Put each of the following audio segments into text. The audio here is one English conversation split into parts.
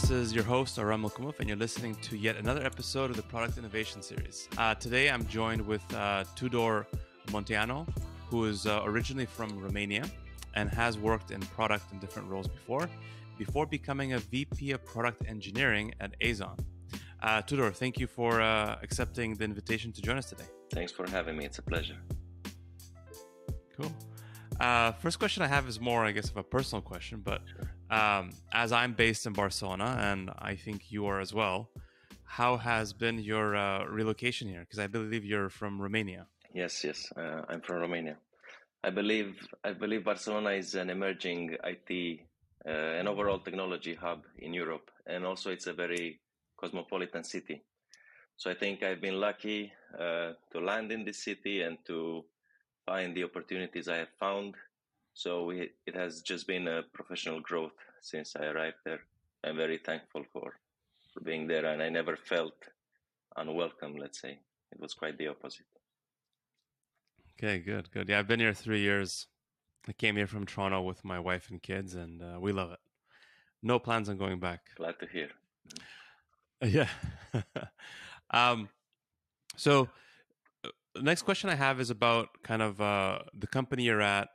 This is your host, Aram Malkumov, and you're listening to yet another episode of the Product Innovation Series. Uh, today, I'm joined with uh, Tudor Munteanu, who is uh, originally from Romania and has worked in product in different roles before, before becoming a VP of Product Engineering at Aizon. Uh, Tudor, thank you for uh, accepting the invitation to join us today. Thanks for having me. It's a pleasure. Cool. Uh, first question I have is more, I guess, of a personal question, but um, as I'm based in Barcelona, and I think you are as well, how has been your uh, relocation here? Because I believe you're from Romania. Yes, yes, uh, I'm from Romania. I believe I believe Barcelona is an emerging IT uh, and overall technology hub in Europe, and also it's a very cosmopolitan city. So I think I've been lucky uh, to land in this city and to find the opportunities I have found. So we, it has just been a professional growth since I arrived there. I'm very thankful for, for being there, and I never felt unwelcome. Let's say it was quite the opposite. Okay, good, good. Yeah, I've been here three years. I came here from Toronto with my wife and kids, and uh, we love it. No plans on going back. Glad to hear. Yeah. um, so the next question I have is about kind of uh, the company you're at,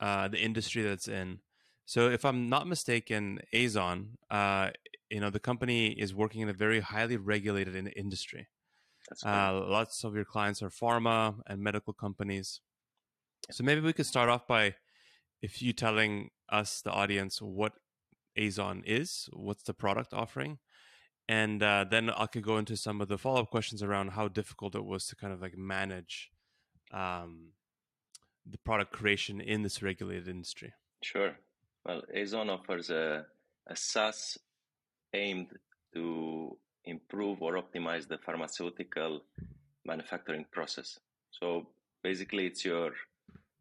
uh, the industry that's in. So, if I'm not mistaken, Aizon, uh, you know, the company is working in a very highly regulated in- industry. Uh, lots of your clients are pharma and medical companies. So, maybe we could start off by if you telling us, the audience, what Aizon is, what's the product offering, and uh, then I could go into some of the follow up questions around how difficult it was to kind of like manage um, the product creation in this regulated industry. Sure. Well, Aizon offers a, a SaaS aimed to improve or optimize the pharmaceutical manufacturing process. So basically, it's your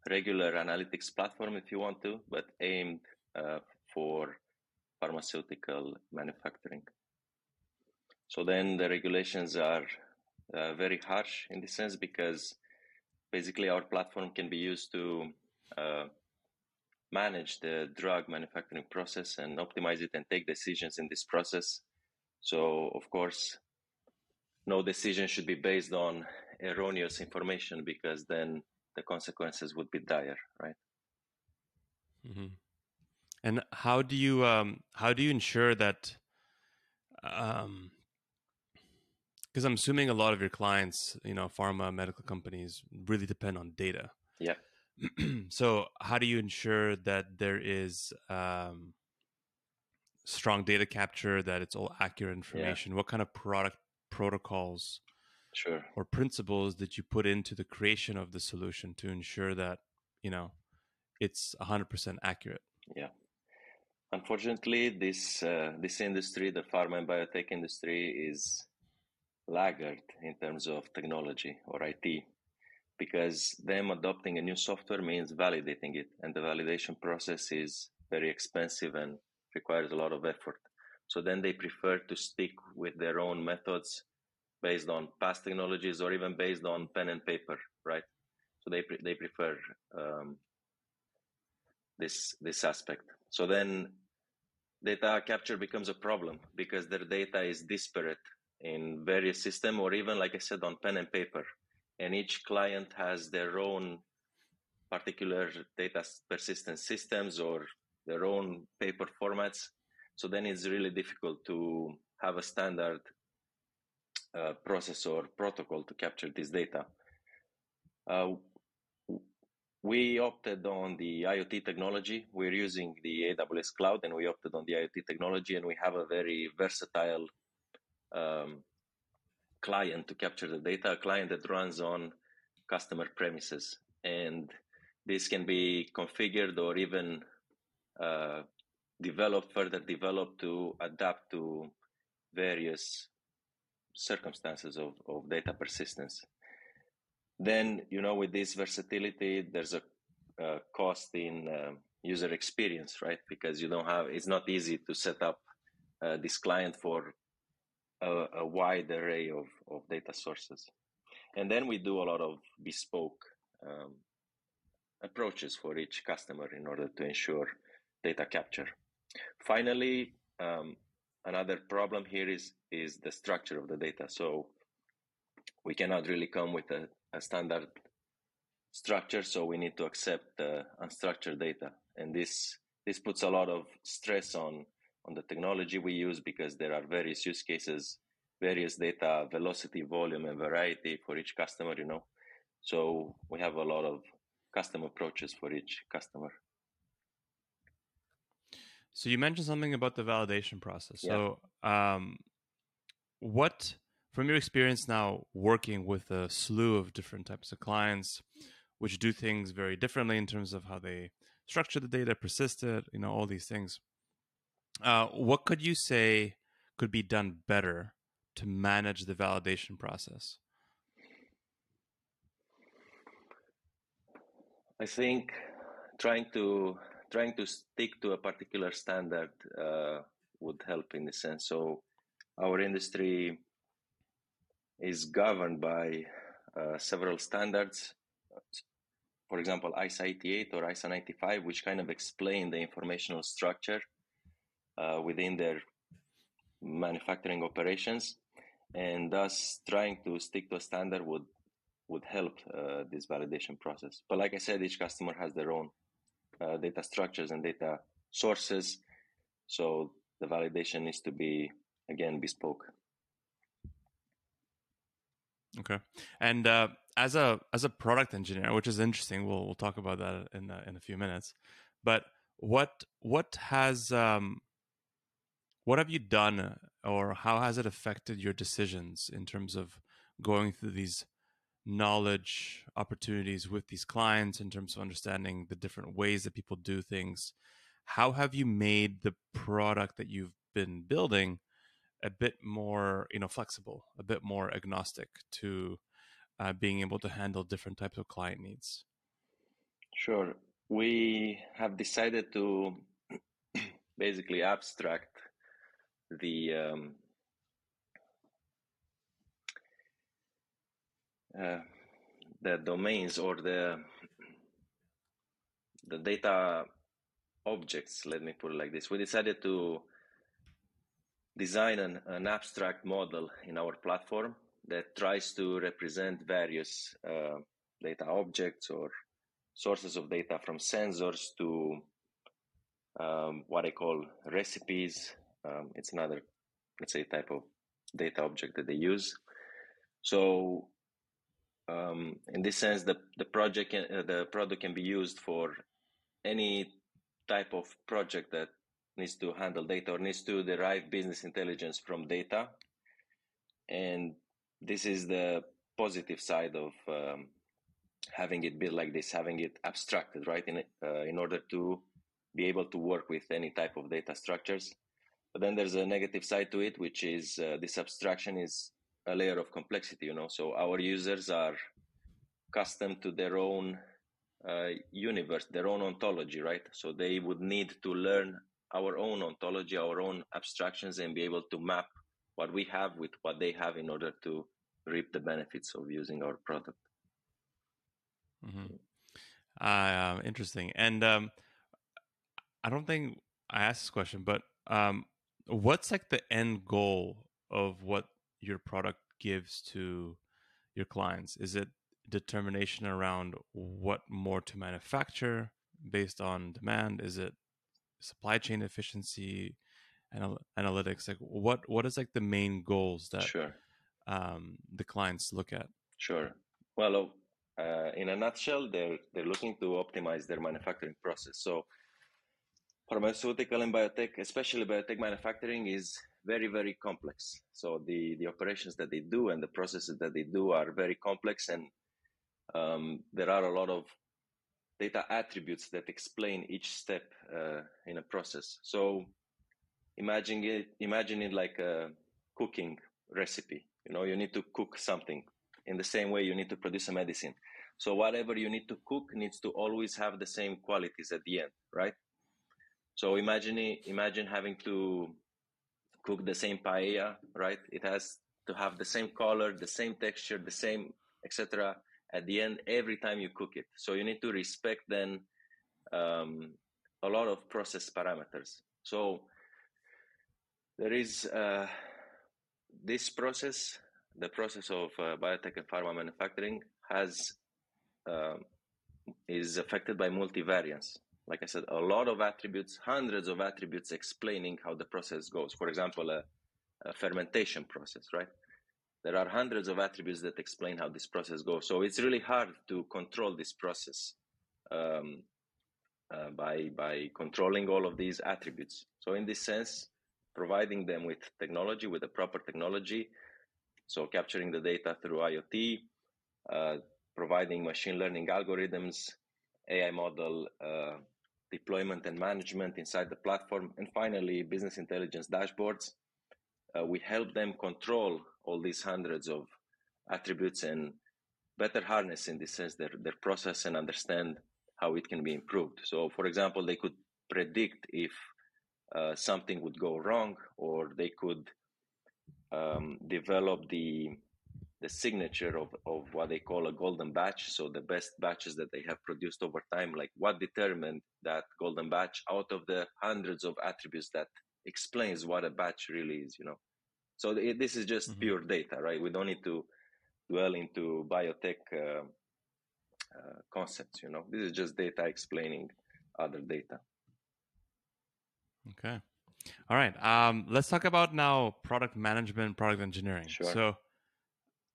regular analytics platform if you want to, but aimed uh, for pharmaceutical manufacturing. So then the regulations are uh, very harsh in this sense because basically our platform can be used to uh, manage the drug manufacturing process and optimize it and take decisions in this process. So of course, no decision should be based on erroneous information because then the consequences would be dire, right? Mm-hmm. And how do you um, how do you ensure that um, because I'm assuming a lot of your clients, you know, pharma, medical companies really depend on data. Yeah. so how do you ensure that there is um, strong data capture, that it's all accurate information? Yeah. What kind of product protocols sure. or principles that you put into the creation of the solution to ensure that, you know, it's 100% accurate? Yeah. Unfortunately, this uh, this industry, the pharma and biotech industry, is laggard in terms of technology or IT because them adopting a new software means validating it and the validation process is very expensive and requires a lot of effort. So then they prefer to stick with their own methods based on past technologies or even based on pen and paper right? So they they prefer um, this this aspect. So then data capture becomes a problem because their data is disparate in various system or even like i said on pen and paper. And each client has their own particular data persistence systems or their own paper formats. So then it's really difficult to have a standard uh, process or protocol to capture this data. Uh, we opted on the IoT technology. We're using the AWS cloud and we opted on the IoT technology and we have a very versatile um, client to capture the data, a client that runs on customer premises. And this can be configured or even uh, developed, further developed to adapt to various circumstances of, of data persistence. Then, you know, with this versatility, there's a, cost in uh, user experience, right? Because you don't have, it's not easy to set up uh, this client for a, a wide array of, of data sources. And then we do a lot of bespoke um, approaches for each customer in order to ensure data capture. Finally, um, another problem here is is the structure of the data. So we cannot really come with a, a standard structure, so we need to accept uh, unstructured data, and this this puts a lot of stress on on the technology we use because there are various use cases, various data velocity, volume, and variety for each customer. You know, so we have a lot of custom approaches for each customer. So you mentioned something about the validation process. Yeah. So, um, what from your experience now working with a slew of different types of clients, which do things very differently in terms of how they structure the data, persist it, you know, all these things. Uh, what could you say could be done better to manage the validation process? I think trying to trying to stick to a particular standard uh, would help in the sense. So our industry is governed by uh, several standards. For example, ISA 88 or ISA 95, which kind of explain the informational structure within their manufacturing operations, and thus trying to stick to a standard would would help uh, this validation process. But like I said, each customer has their own uh, data structures and data sources. So the validation needs to be again bespoke. Okay, and uh, as a as a product engineer, which is interesting, we'll we'll talk about that in in a few minutes. But what what has um, what have you done, or how has it affected your decisions in terms of going through these knowledge opportunities with these clients in terms of understanding the different ways that people do things? How have you made the product that you've been building a bit more you know flexible a bit more agnostic to uh, being able to handle different types of client needs? Sure. We have decided to basically abstract the um, uh, the domains or the the data objects let me put it like this we decided to design an, an abstract model in our platform that tries to represent various uh, data objects or sources of data from sensors to um, what I call recipes. Um, it's another, let's say, type of data object that they use. So um, in this sense, the the project can, uh, the product can be used for any type of project that needs to handle data or needs to derive business intelligence from data. And this is the positive side of um, having it built like this, having it abstracted, right? In uh, in order to be able to work with any type of data structures. But then there's a negative side to it, which is uh, this abstraction is a layer of complexity you know? So our users are accustomed to their own uh, universe their own ontology right? So they would need to learn our own ontology our own abstractions and be able to map what we have with what they have in order to reap the benefits of using our product. Mm-hmm. uh, interesting. And um, i don't think i asked this question but um, what's like the end goal of what your product gives to your clients? Is it determination around what more to manufacture based on demand? Is it supply chain efficiency, anal- analytics? Like what what is like the main goals that sure. um, the clients look at? Sure. Well, uh, in a nutshell, they're they're looking to optimize their manufacturing process. So, pharmaceutical and biotech, especially biotech manufacturing, is very very complex. So the the operations that they do and the processes that they do are very complex and um, there are a lot of data attributes that explain each step uh, in a process. So imagine it imagine it like a cooking recipe. You know you need to cook something. In the same way you need to produce a medicine. So whatever you need to cook needs to always have the same qualities at the end right so imagine imagine having to cook the same paella, right? It has to have the same color, the same texture, the same etc. At the end, every time you cook it, so you need to respect then um, a lot of process parameters. So there is uh, this process, the process of uh, biotech and pharma manufacturing has um, is affected by multivariance. Like I said, a lot of attributes, hundreds of attributes explaining how the process goes. For example, a, a fermentation process, right? There are hundreds of attributes that explain how this process goes. So it's really hard to control this process um, uh, by by controlling all of these attributes. So in this sense, providing them with technology, with the proper technology, so capturing the data through IoT, uh, providing machine learning algorithms, AI model uh, deployment and management inside the platform, and finally, business intelligence dashboards. Uh, we help them control all these hundreds of attributes and better harness, in this sense, their, their process and understand how it can be improved. So, for example, they could predict if uh, something would go wrong, or they could um, develop the the signature of, of what they call a golden batch. So the best batches that they have produced over time, like what determined that golden batch out of the hundreds of attributes that explains what a batch really is, you know. So it, this is just mm-hmm. pure data, right? We don't need to dwell into biotech uh, uh, concepts, you know. This is just data explaining other data. Okay. All right. Um, let's talk about now product management, product engineering. Sure. So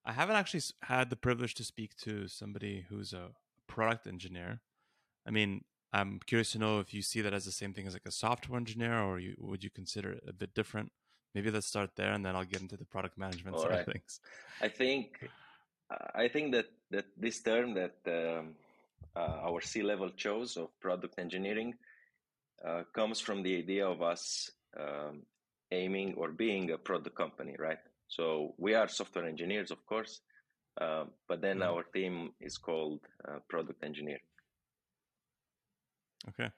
I haven't actually had the privilege to speak to somebody who's a product engineer. I mean, I'm curious to know if you see that as the same thing as like a software engineer, or you, would you consider it a bit different? Maybe let's start there, and then I'll get into the product management All side right. of things. I think I think that that this term that um, uh, our C level chose of product engineering uh, comes from the idea of us um, aiming or being a product company, right? So we are software engineers, of course, uh, but then mm-hmm. our team is called uh, product engineering. Okay.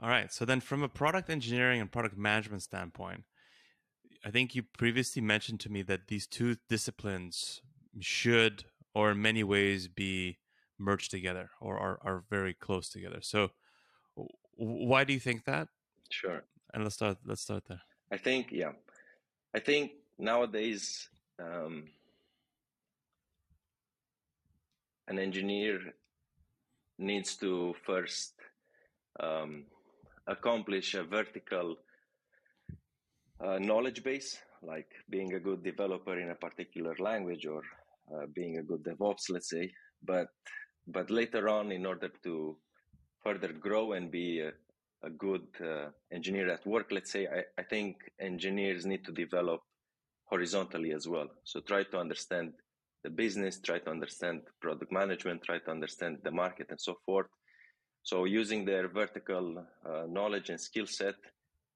All right. So then, from a product engineering and product management standpoint, I think you previously mentioned to me that these two disciplines should, or in many ways, be merged together or are, are very close together. So, why do you think that? Sure. And let's start. Let's start there. I think, yeah, I think nowadays um, an engineer needs to first um, accomplish a vertical uh, knowledge base, like being a good developer in a particular language or uh, being a good DevOps, let's say. But but later on, in order to further grow and be a, a good uh, engineer at work, let's say, I, I think engineers need to develop horizontally as well. So try to understand the business, try to understand product management, try to understand the market and so forth. So using their vertical uh, knowledge and skill set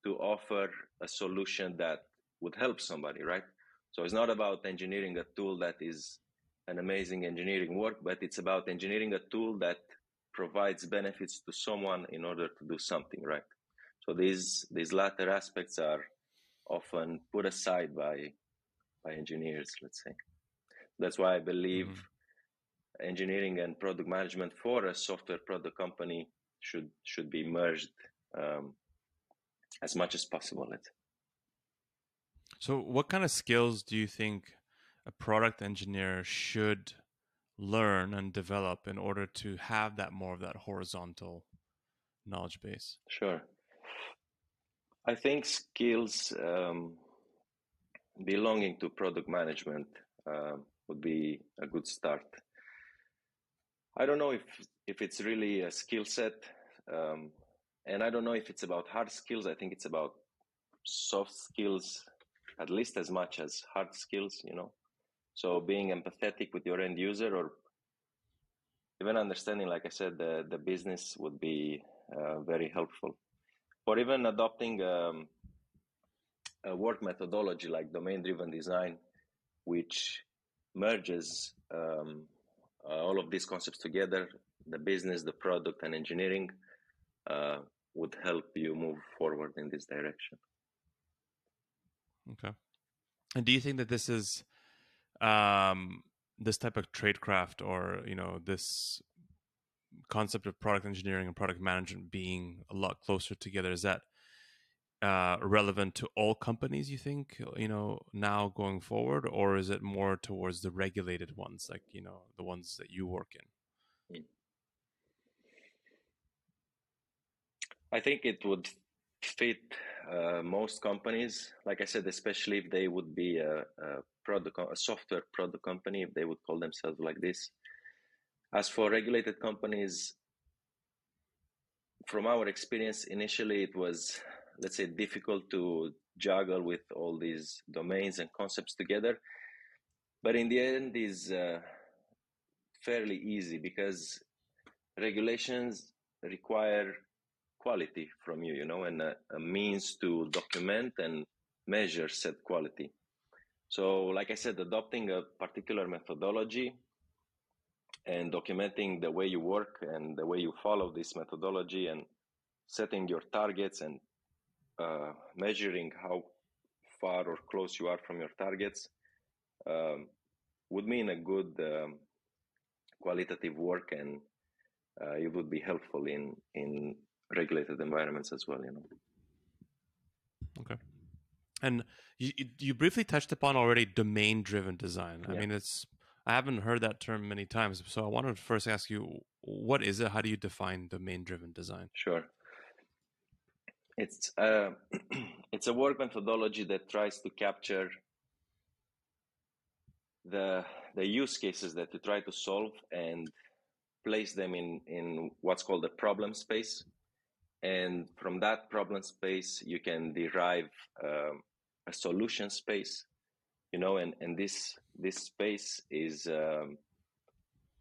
to offer a solution that would help somebody, right? So it's not about engineering a tool that is an amazing engineering work, but it's about engineering a tool that provides benefits to someone in order to do something, right? So these these latter aspects are often put aside by by engineers, let's say. That's why I believe mm-hmm. engineering and product management for a software product company should should be merged um, as much as possible. Let's. So, what kind of skills do you think a product engineer should learn and develop in order to have that more of that horizontal knowledge base? Sure. I think skills um, belonging to product management uh, would be a good start. I don't know if if it's really a skill set, um, and I don't know if it's about hard skills. I think it's about soft skills at least as much as hard skills. You know, so being empathetic with your end user, or even understanding, like I said, the the business would be uh, very helpful. Or even adopting um, a work methodology like domain driven design, which merges um, uh, all of these concepts together the business, the product, and engineering uh, would help you move forward in this direction. Okay. And do you think that this is um, this type of tradecraft or, you know, this concept of product engineering and product management being a lot closer together? Is that uh, relevant to all companies? You think you know now going forward, or is it more towards the regulated ones, like you know the ones that you work in? Hmm. I think it would fit uh, most companies. Like I said, especially if they would be a, a product, a software product company, if they would call themselves like this. As for regulated companies, from our experience, initially it was, let's say, difficult to juggle with all these domains and concepts together. But in the end, is uh, fairly easy because regulations require quality from you, you know, and a, a means to document and measure said quality. So, like I said, adopting a particular methodology and documenting the way you work and the way you follow this methodology and setting your targets and uh, measuring how far or close you are from your targets um, would mean a good um, qualitative work and uh, it would be helpful in in regulated environments as well you know. Okay. And you you briefly touched upon already domain driven design. I mean it's i haven't heard that term many times so i wanted to first ask you what is it? How do you define domain driven design? Sure it's uh, it's a work methodology that tries to capture the the use cases that you try to solve and place them in in what's called a problem space. And from that problem space you can derive um, a solution space you know and and this this space is um,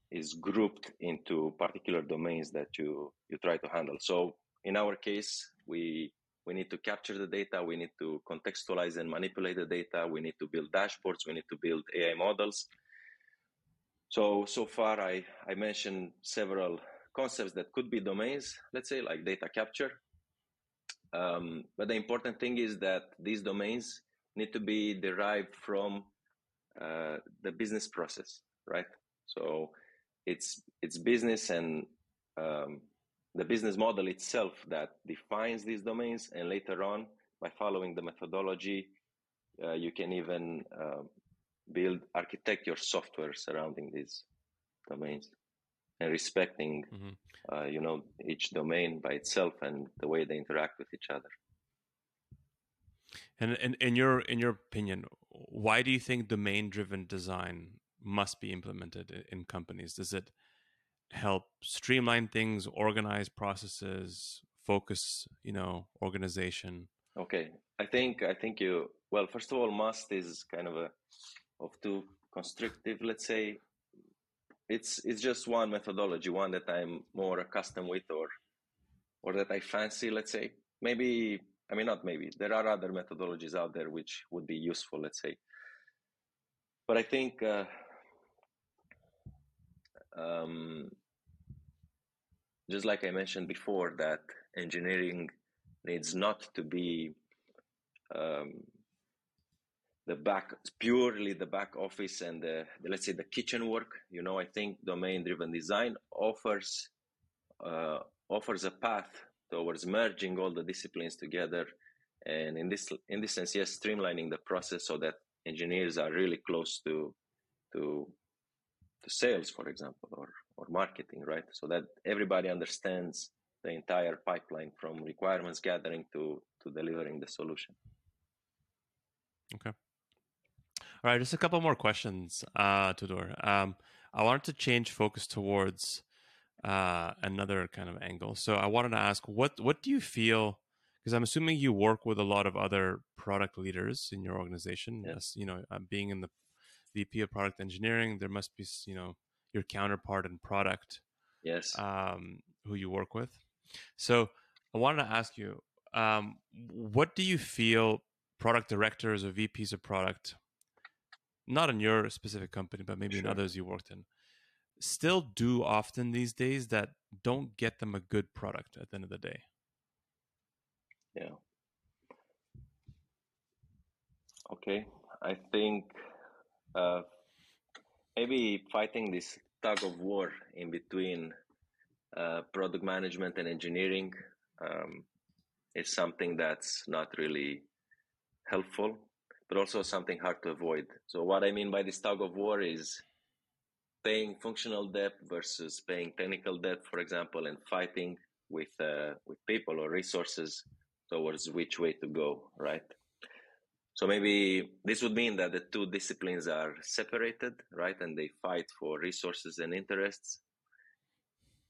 is grouped into particular domains that you you try to handle. So in our case we we need to capture the data we need to contextualize and manipulate the data we need to build dashboards we need to build ai models so so far i i mentioned several concepts that could be domains, let's say like data capture. Um, but the important thing is that these domains need to be derived from uh, the business process, right? So it's it's business and um, the business model itself that defines these domains, and later on, by following the methodology, uh, you can even uh, build architect your software surrounding these domains and respecting mm-hmm. uh, you know each domain by itself and the way they interact with each other and in, in your in your opinion why do you think domain driven design must be implemented in companies does it help streamline things organize processes focus you know organization okay i think i think you well first of all must is kind of a of too constrictive let's say it's it's just one methodology, one that I'm more accustomed with, or or that I fancy. Let's say maybe I mean not maybe there are other methodologies out there which would be useful. Let's say, but I think. Uh, um, just like I mentioned before, that engineering needs not to be um, the back purely the back office and the, the, let's say the kitchen work. You know i think domain driven design offers uh, offers a path towards merging all the disciplines together. And in this in this sense yes streamlining the process so that engineers are really close to to to sales for example or or marketing right so that everybody understands the entire pipeline from requirements gathering to to delivering the solution okay all right, just a couple more questions, uh, Tudor. Um, I wanted to change focus towards uh, another kind of angle. So I wanted to ask, what what do you feel? Because I'm assuming you work with a lot of other product leaders in your organization. Yes, you know, uh, being in the VP of product engineering, there must be you know your counterpart and product. Yes. Um, who you work with. So I wanted to ask you, um, what do you feel product directors or VPs of product not in your specific company, but maybe sure. in others you worked in, still do often these days that don't get them a good product at the end of the day. Yeah. Okay. I think uh, maybe fighting this tug of war in between uh, product management and engineering. Um, is something that's not really helpful, but also something hard to avoid. So what I mean by this tug of war is paying functional debt versus paying technical debt, for example, and fighting with uh, with people or resources towards which way to go, right? So maybe this would mean that the two disciplines are separated, right, and they fight for resources and interests,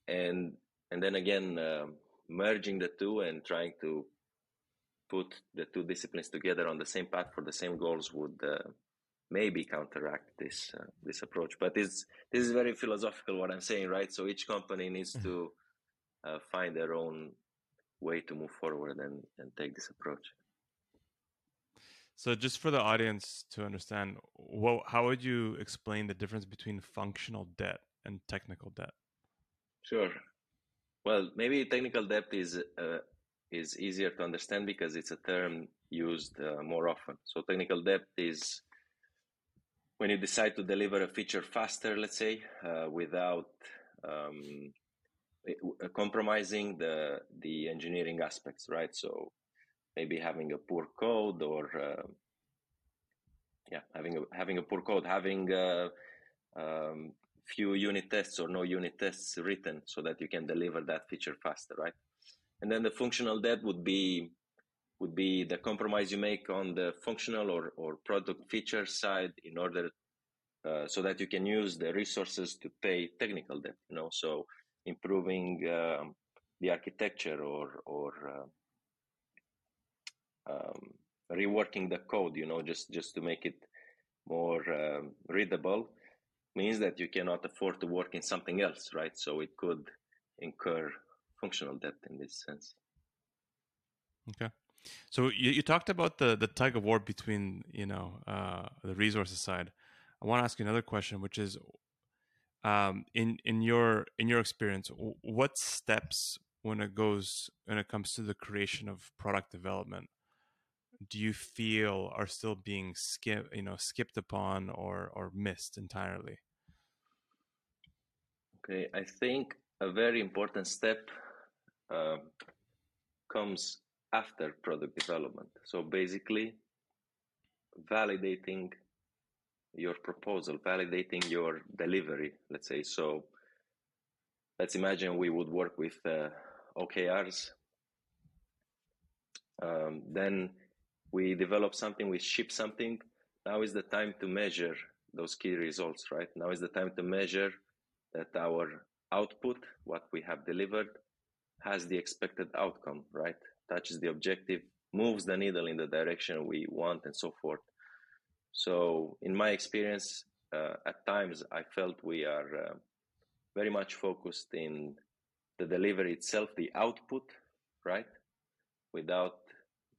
and and then again um, merging the two and trying to put the two disciplines together on the same path for the same goals would uh, maybe counteract this uh, this approach. But this this is very philosophical what I'm saying, right? So each company needs mm-hmm. to uh, find their own way to move forward and, and take this approach. So, just for the audience to understand, what, how would you explain the difference between functional debt and technical debt? Sure. Well, maybe technical debt is uh, is easier to understand because it's a term used uh, more often. So, technical debt is when you decide to deliver a feature faster, let's say, uh, without um, compromising the the engineering aspects, right? So maybe having a poor code or uh, yeah, having a having a poor code, having uh, um, few unit tests or no unit tests written so that you can deliver that feature faster, right? And then the functional debt would be would be the compromise you make on the functional or, or product feature side in order uh, so that you can use the resources to pay technical debt you know so improving um, the architecture or or uh, um, reworking the code you know just just to make it more um, readable means that you cannot afford to work in something else right? So it could incur functional debt in this sense. Okay. So you, you talked about the the tug of war between you know uh, the resources side. I want to ask you another question, which is, um, in in your in your experience, what steps when it goes when it comes to the creation of product development do you feel are still being skip you know skipped upon or or missed entirely? Okay, I think a very important step uh, comes after product development. So basically, validating your proposal, validating your delivery, let's say. So let's imagine we would work with uh, OKRs. Um, then we develop something, we ship something. Now is the time to measure those key results, right? Now is the time to measure that our output, what we have delivered, has the expected outcome, right? touches the objective, moves the needle in the direction we want, and so forth. So, in my experience, uh, at times I felt we are uh, very much focused in the delivery itself, the output, right? Without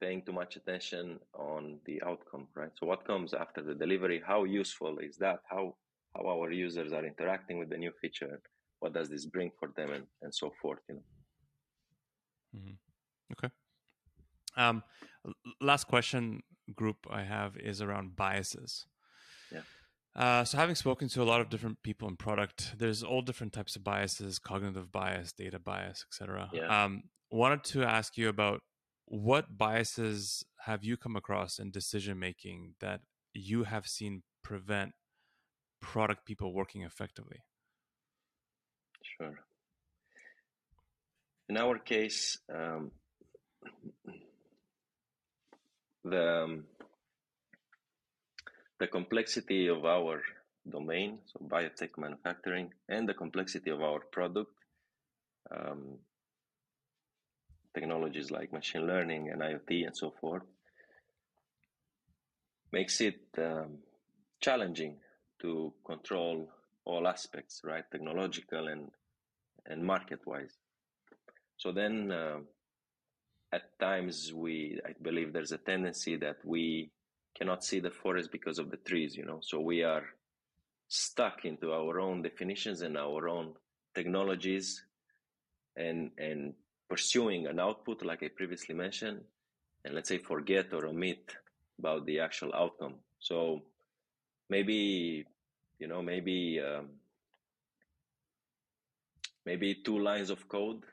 paying too much attention on the outcome, right? So, what comes after the delivery? How useful is that? How how our users are interacting with the new feature? What does this bring for them, and, and so forth? You know. Mm-hmm. Okay. Um, last question group I have is around biases. Yeah. Uh, so having spoken to a lot of different people in product, there's all different types of biases: cognitive bias, data bias, etc. Yeah. Um, wanted to ask you about what biases have you come across in decision making that you have seen prevent product people working effectively? Sure. In our case, um, the um, the complexity of our domain, so biotech manufacturing, and the complexity of our product, um, technologies like machine learning and IoT and so forth, makes it um, challenging to control all aspects, right? Technological and and market wise. So then uh, at times we i believe there's a tendency that we cannot see the forest because of the trees you know so we are stuck into our own definitions and our own technologies and and pursuing an output like i previously mentioned and let's say forget or omit about the actual outcome so maybe you know maybe um, maybe two lines of code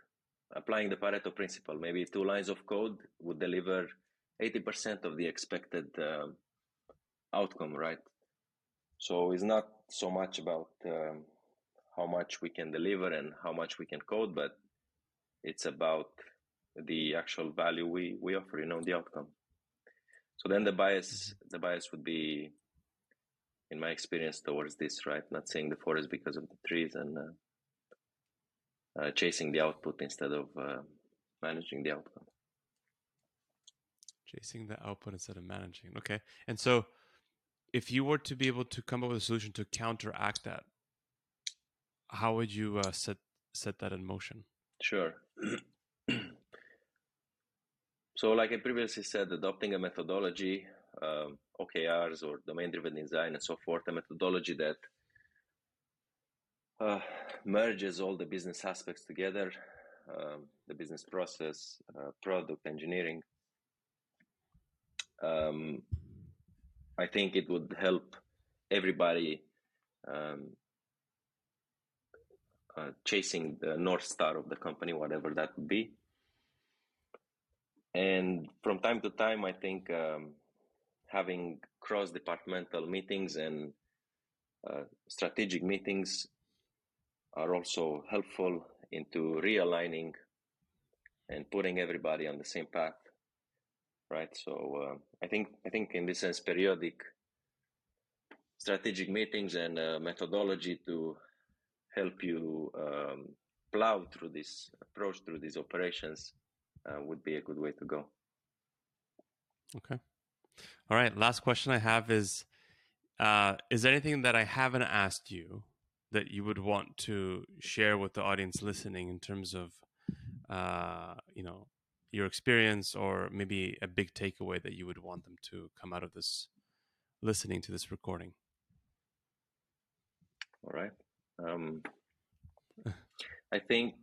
applying the Pareto principle. Maybe two lines of code would deliver 80% of the expected uh, outcome, right? So it's not so much about um, how much we can deliver and how much we can code, but it's about the actual value we, we offer, you know, the outcome. So then the bias, the bias would be, in my experience, towards this, right? Not seeing the forest because of the trees and uh, uh, chasing the output instead of uh, managing the outcome. Chasing the output instead of managing. Okay. And so if you were to be able to come up with a solution to counteract that, how would you uh, set set that in motion? Sure. so, like I previously said, adopting a methodology, um, OKRs or domain-driven design, and so forth, a methodology that uh, merges all the business aspects together, um, the business process, uh, product engineering. Um, I think it would help everybody um, uh, chasing the north star of the company, whatever that would be. And from time to time, I think um, having cross-departmental meetings and uh, strategic meetings are also helpful into realigning and putting everybody on the same path right so uh, i think i think in this sense periodic strategic meetings and uh, methodology to help you um, plow through this approach through these operations uh, would be a good way to go. Okay. All right. Last question I have is: uh, Is there anything that I haven't asked you that you would want to share with the audience listening in terms of, uh, you know, your experience or maybe a big takeaway that you would want them to come out of this listening to this recording? All right. Um, I think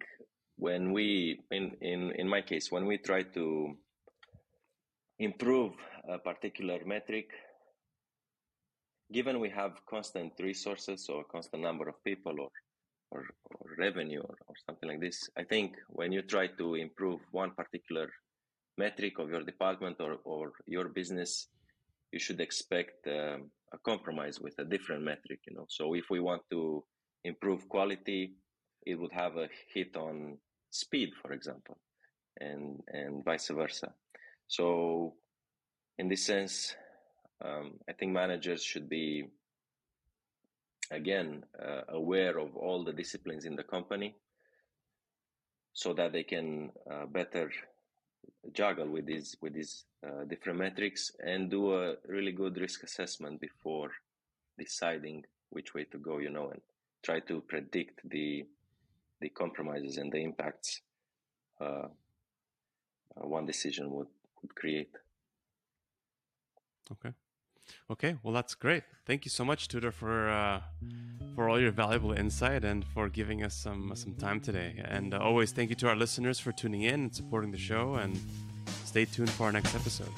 when we, in, in, in my case, when we try to improve a particular metric, given we have constant resources or constant number of people or, or, or revenue or, or something like this, I think when you try to improve one particular metric of your department or, or your business, you should expect um, a compromise with a different metric, you know. So if we want to improve quality, it would have a hit on speed, for example, and and vice versa. So, in this sense, um, I think managers should be again uh, aware of all the disciplines in the company, so that they can uh, better juggle with these with these uh, different metrics and do a really good risk assessment before deciding which way to go. You know, and try to predict the the compromises and the impacts uh, uh, one decision would, would create. Okay. Okay, well that's great. Thank you so much, Tudor, for uh, for all your valuable insight and for giving us some some time today. And uh, always thank you to our listeners for tuning in and supporting the show. And stay tuned for our next episode.